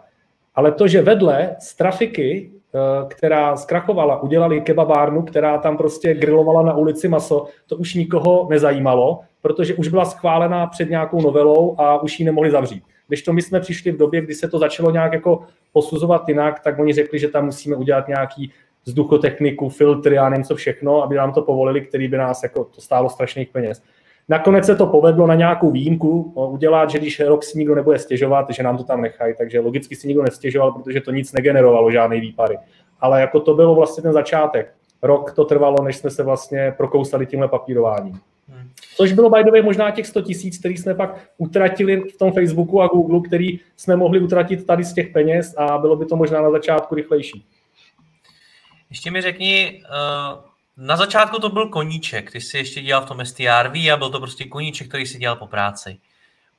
Ale to, že vedle z trafiky, eh, která zkrachovala, udělali kebabárnu, která tam prostě grilovala na ulici maso, to už nikoho nezajímalo, protože už byla schválená před nějakou novelou a už ji nemohli zavřít. Když to my jsme přišli v době, kdy se to začalo nějak jako posuzovat jinak, tak oni řekli, že tam musíme udělat nějaký vzduchotechniku, filtry a nevím co všechno, aby nám to povolili, který by nás jako to stálo strašných peněz. Nakonec se to povedlo na nějakou výjimku udělat, že když rok si nikdo nebude stěžovat, že nám to tam nechají, takže logicky si nikdo nestěžoval, protože to nic negenerovalo, žádný výpary. Ale jako to bylo vlastně ten začátek. Rok to trvalo, než jsme se vlastně prokousali tímhle papírováním. Což bylo by the way možná těch 100 tisíc, který jsme pak utratili v tom Facebooku a Google, který jsme mohli utratit tady z těch peněz a bylo by to možná na začátku rychlejší. Ještě mi řekni, uh na začátku to byl koníček, ty jsi ještě dělal v tom STRV a byl to prostě koníček, který si dělal po práci.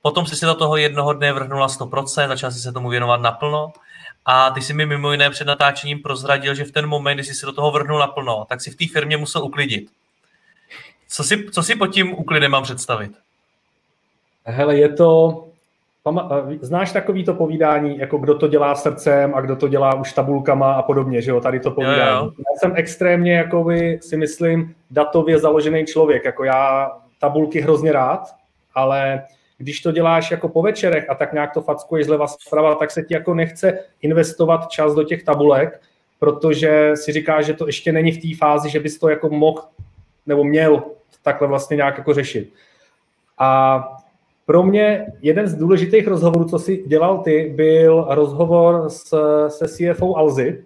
Potom jsi se do toho jednoho dne vrhnula 100%, začal jsi se tomu věnovat naplno a ty jsi mi mimo jiné před natáčením prozradil, že v ten moment, kdy jsi se do toho vrhnul naplno, tak si v té firmě musel uklidit. Co si, co si pod tím uklidem mám představit? Hele, je to, Znáš takový to povídání, jako kdo to dělá srdcem a kdo to dělá už tabulkama a podobně, že jo, tady to povídání. Jo, jo. Já jsem extrémně, jakoby, si myslím, datově založený člověk, jako já tabulky hrozně rád, ale když to děláš jako po večerech a tak nějak to fackuješ zleva zprava, tak se ti jako nechce investovat čas do těch tabulek, protože si říkáš, že to ještě není v té fázi, že bys to jako mohl nebo měl takhle vlastně nějak jako řešit. A pro mě jeden z důležitých rozhovorů, co si dělal ty, byl rozhovor s, se CFO Alzy,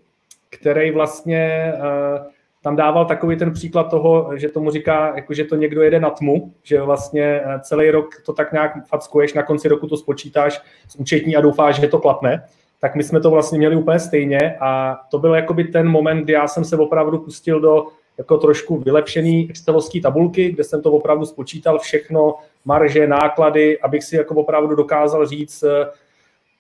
který vlastně uh, tam dával takový ten příklad toho, že tomu říká, jako, že to někdo jede na tmu, že vlastně eh, celý rok to tak nějak fackuješ, na konci roku to spočítáš z účetní a doufáš, že to klapne. Tak my jsme to vlastně měli úplně stejně a to byl jakoby ten moment, kdy já jsem se opravdu pustil do jako trošku vylepšený excelovské tabulky, kde jsem to opravdu spočítal všechno, marže, náklady, abych si jako opravdu dokázal říct, eh,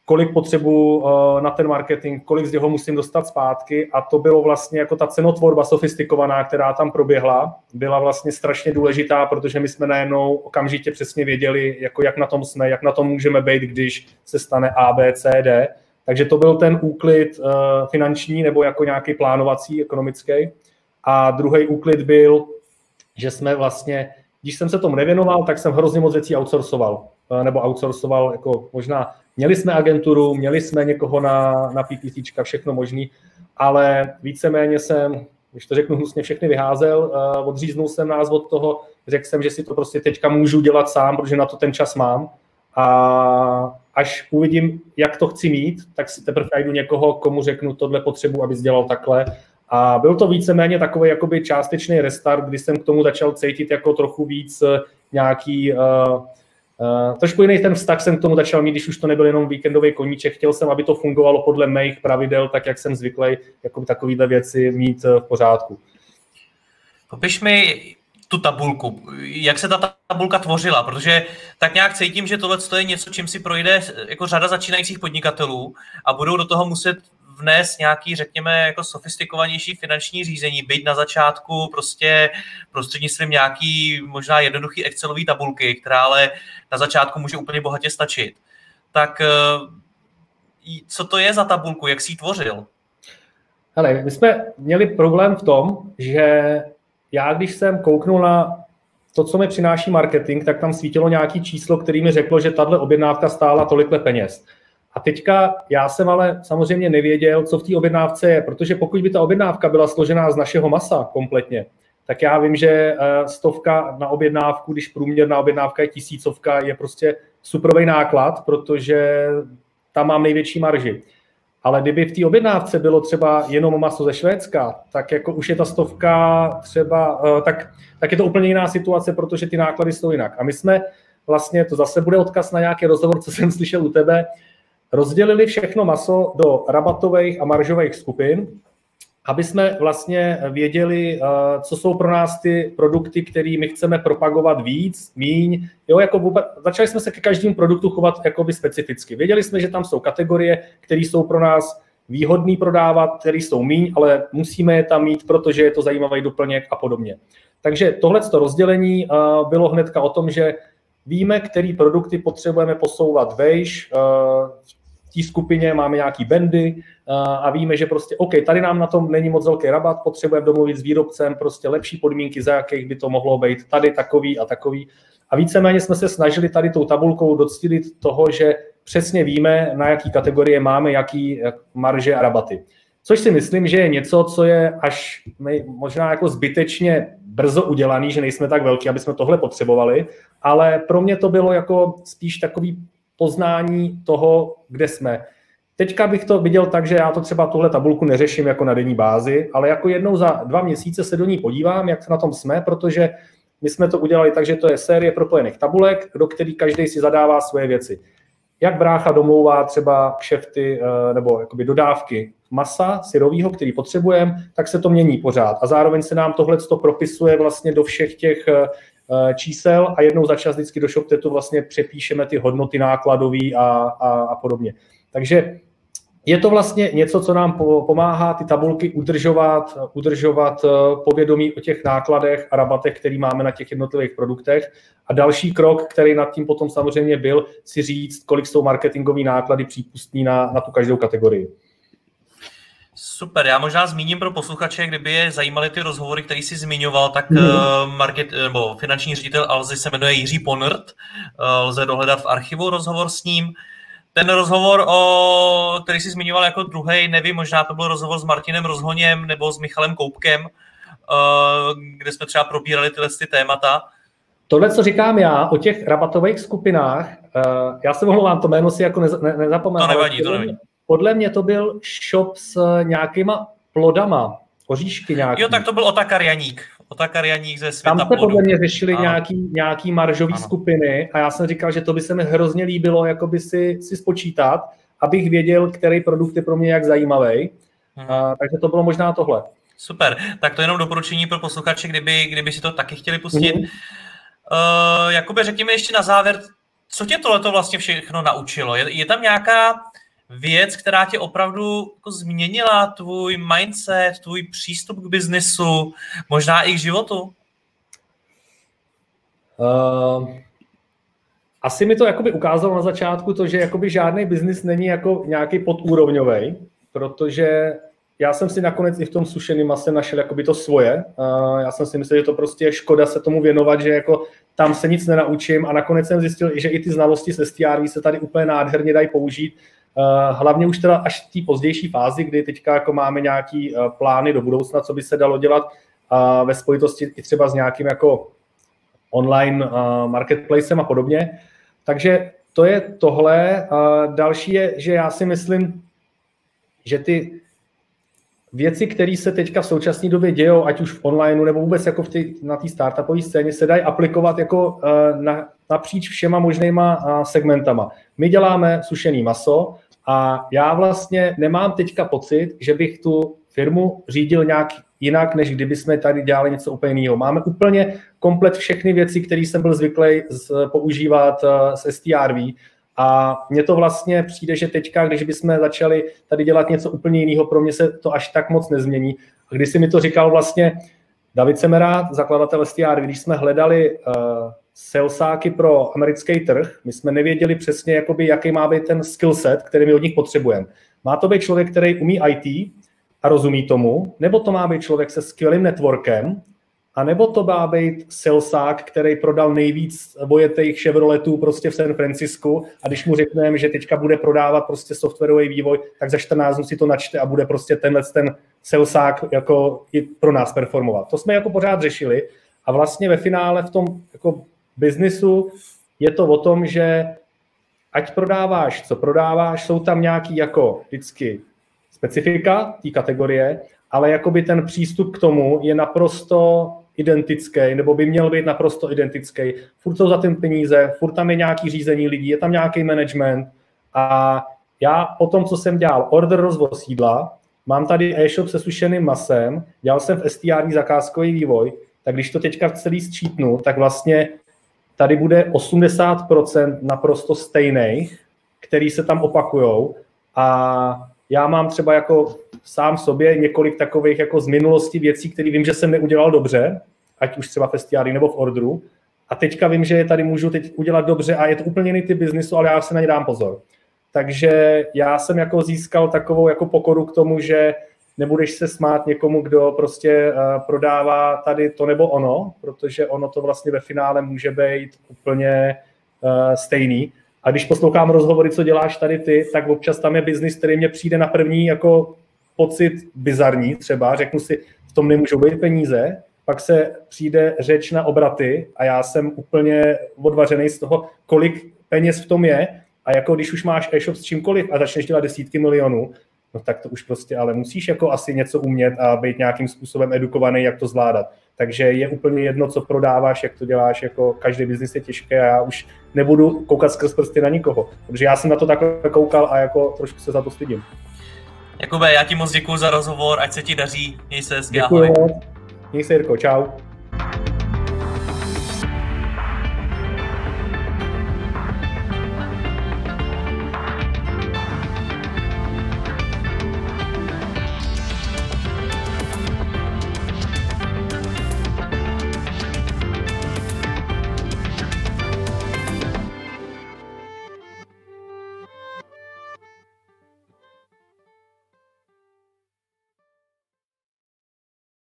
kolik potřebu eh, na ten marketing, kolik z něho musím dostat zpátky a to bylo vlastně jako ta cenotvorba sofistikovaná, která tam proběhla, byla vlastně strašně důležitá, protože my jsme najednou okamžitě přesně věděli, jako jak na tom jsme, jak na tom můžeme být, když se stane A, B, C, D. Takže to byl ten úklid uh, finanční nebo jako nějaký plánovací, ekonomický. A druhý úklid byl, že jsme vlastně když jsem se tomu nevěnoval, tak jsem hrozně moc věcí outsourcoval. Eh, nebo outsourcoval, jako možná, měli jsme agenturu, měli jsme někoho na, na PPC, všechno možný, ale víceméně jsem, když to řeknu hnusně, všechny vyházel, uh, odříznul jsem nás od toho, řekl jsem, že si to prostě teďka můžu dělat sám, protože na to ten čas mám. A až uvidím, jak to chci mít, tak si teprve najdu někoho, komu řeknu tohle potřebu, aby dělal takhle A byl to víceméně takový jakoby částečný restart, kdy jsem k tomu začal cítit jako trochu víc eh, nějaký uh, Uh, trošku jiný ten vztah jsem k tomu začal mít, když už to nebyl jenom víkendový koníček. Chtěl jsem, aby to fungovalo podle mých pravidel, tak jak jsem zvyklý jako takovéhle věci mít v pořádku. Popiš mi tu tabulku. Jak se ta tabulka tvořila? Protože tak nějak cítím, že tohle je něco, čím si projde jako řada začínajících podnikatelů a budou do toho muset vnést nějaký, řekněme, jako sofistikovanější finanční řízení, být na začátku prostě prostřednictvím nějaký možná jednoduchý Excelový tabulky, která ale na začátku může úplně bohatě stačit. Tak eh, co to je za tabulku, jak jsi ji tvořil? Hele, my jsme měli problém v tom, že já, když jsem kouknul na to, co mi přináší marketing, tak tam svítilo nějaký číslo, který mi řeklo, že tahle objednávka stála tolikle peněz. A teďka já jsem ale samozřejmě nevěděl, co v té objednávce je, protože pokud by ta objednávka byla složená z našeho masa kompletně, tak já vím, že eh, stovka na objednávku, když průměrná objednávka je tisícovka, je prostě suprový náklad, protože tam mám největší marži. Ale kdyby v té objednávce bylo třeba jenom maso ze Švédska, tak jako už je ta stovka třeba, eh, tak, tak je to úplně jiná situace, protože ty náklady jsou jinak. A my jsme vlastně, to zase bude odkaz na nějaký rozhovor, co jsem slyšel u tebe, rozdělili všechno maso do rabatových a maržových skupin, aby jsme vlastně věděli, eh, co jsou pro nás ty produkty, které my chceme propagovat víc, míň. Jo, jako vůbec, začali jsme se ke každému produktu chovat jakoby specificky. Věděli jsme, že tam jsou kategorie, které jsou pro nás výhodný prodávat, které jsou míň, ale musíme je tam mít, protože je to zajímavý doplněk a podobně. Takže tohle rozdělení eh, bylo hnedka o tom, že víme, který produkty potřebujeme posouvat vejš. Eh, v té skupině máme nějaký bendy eh, a víme, že prostě OK, tady nám na tom není moc velký rabat, potřebujeme domluvit s výrobcem prostě lepší podmínky, za jakých by to mohlo být tady takový a takový. A víceméně jsme se snažili tady tou tabulkou docílit toho, že přesně víme, na jaký kategorie máme jaký marže a rabaty. Což si myslím, že je něco, co je až možná jako zbytečně brzo udělaný, že nejsme tak velký, aby jsme tohle potřebovali, ale pro mě to bylo jako spíš takový poznání toho, kde jsme. Teďka bych to viděl tak, že já to třeba tuhle tabulku neřeším jako na denní bázi, ale jako jednou za dva měsíce se do ní podívám, jak na tom jsme, protože my jsme to udělali tak, že to je série propojených tabulek, do který každý si zadává svoje věci. Jak brácha domlouvá třeba kšefty eh, nebo jakoby dodávky masa syrového, který potřebujeme, tak se to mění pořád. A zároveň se nám tohle propisuje vlastně do všech těch eh, čísel a jednou za čas vždycky do ShopTetu vlastně přepíšeme ty hodnoty nákladové a, a, a podobně. Takže je to vlastně něco, co nám pomáhá ty tabulky udržovat, udržovat eh, povědomí o těch nákladech a rabatech, který máme na těch jednotlivých produktech. A další krok, který nad tím potom samozřejmě byl, si říct, kolik jsou marketingové náklady přípustní na, na tu každou kategorii. Super, já možná zmíním pro posluchače, kdyby je zajímaly ty rozhovory, který jsi zmiňoval, tak mm. market, nebo finanční ředitel Alzy se jmenuje Jiří Ponrt, eh, lze dohledat v archivu rozhovor s ním. Ten rozhovor, o, který jsi zmiňoval jako druhý, nevím, možná to byl rozhovor s Martinem Rozhoněm nebo s Michalem Koupkem, kde jsme třeba probírali tyhle ty témata. Tohle, co říkám já o těch rabatových skupinách, já se vám to jméno si jako nezapomenu. To nevadí, to nevadí podle mě to byl shop s nějakýma plodama, oříšky nějaký. Jo, tak to byl Otakar Janík. Otakar Janík ze světa Tam se podle mě řešili ano. nějaký, nějaký maržový ano. skupiny a já jsem říkal, že to by se mi hrozně líbilo jakoby si, si spočítat, abych věděl, který produkt je pro mě jak zajímavý. Hmm. A, takže to bylo možná tohle. Super, tak to jenom doporučení pro posluchače, kdyby, kdyby si to taky chtěli pustit. Hmm. Uh, Jakube, řekněme ještě na závěr, co tě tohleto vlastně všechno naučilo? Je, je tam nějaká věc, která tě opravdu jako změnila tvůj mindset, tvůj přístup k biznesu, možná i k životu? Uh, asi mi to jakoby ukázalo na začátku to, že jakoby žádný biznis není jako nějaký podúrovňový, protože já jsem si nakonec i v tom sušeném mase našel jakoby to svoje. Uh, já jsem si myslel, že to prostě je škoda se tomu věnovat, že jako tam se nic nenaučím a nakonec jsem zjistil, že i ty znalosti se STRV se tady úplně nádherně dají použít hlavně už teda až v té pozdější fázi, kdy teďka jako máme nějaký eh, plány do budoucna, co by se dalo dělat ve spojitosti i třeba s nějakým jako online eh, marketplacem a podobně. Takže to je tohle. Další je, že já si myslím, že ty věci, které se teďka v současné době dějou, ať už v onlineu nebo vůbec jako v tý, na té startupové scéně, se dají aplikovat jako na, napříč všema možnýma segmentama. My děláme sušený maso a já vlastně nemám teďka pocit, že bych tu firmu řídil nějak jinak, než kdyby jsme tady dělali něco úplně jiného. Máme úplně komplet všechny věci, které jsem byl zvyklý používat uh, s STRV a mně to vlastně přijde, že teďka, když bychom začali tady dělat něco úplně jiného, pro mě se to až tak moc nezmění. A když si mi to říkal vlastně David Semerát, zakladatel STR, když jsme hledali uh, salesáky pro americký trh, my jsme nevěděli přesně, jakoby, jaký má být ten skill set, který my od nich potřebujeme. Má to být člověk, který umí IT a rozumí tomu, nebo to má být člověk se skvělým networkem, a nebo to má být salesák, který prodal nejvíc vojetých Chevroletů prostě v San Francisku a když mu řekneme, že teďka bude prodávat prostě softwarový vývoj, tak za 14 dnů si to načte a bude prostě tenhle ten salesák jako i pro nás performovat. To jsme jako pořád řešili a vlastně ve finále v tom jako biznisu je to o tom, že ať prodáváš, co prodáváš, jsou tam nějaký jako vždycky specifika té kategorie, ale jakoby ten přístup k tomu je naprosto identický, nebo by měl být naprosto identický. Furt jsou za tím peníze, furt tam je nějaký řízení lidí, je tam nějaký management a já po tom, co jsem dělal order rozvoz jídla, mám tady e-shop se sušeným masem, dělal jsem v STR zakázkový vývoj, tak když to teďka celý sčítnu, tak vlastně tady bude 80% naprosto stejných, který se tam opakujou a já mám třeba jako sám sobě několik takových jako z minulosti věcí, které vím, že jsem neudělal dobře, ať už třeba STR nebo v Orderu. A teďka vím, že je tady můžu teď udělat dobře a je to úplně jiný typ biznisu, ale já se na ně dám pozor. Takže já jsem jako získal takovou jako pokoru k tomu, že nebudeš se smát někomu, kdo prostě uh, prodává tady to nebo ono, protože ono to vlastně ve finále může být úplně uh, stejný. A když poslouchám rozhovory, co děláš tady ty, tak občas tam je biznis, který mě přijde na první jako pocit bizarní třeba, řeknu si, v tom nemůžou být peníze, pak se přijde řeč na obraty a já jsem úplně odvařený z toho, kolik peněz v tom je. A jako když už máš e-shop s čímkoliv a začneš dělat desítky milionů, no tak to už prostě ale musíš jako asi něco umět a být nějakým způsobem edukovaný, jak to zvládat. Takže je úplně jedno, co prodáváš, jak to děláš, jako každý biznis je těžký a já už nebudu koukat skrz prsty na nikoho, protože já jsem na to takhle koukal a jako trošku se za to stydím. Jakube, já ti moc děkuji za rozhovor, ať se ti daří, měj se hezky, ahoj. Měj se, Jirko, čau.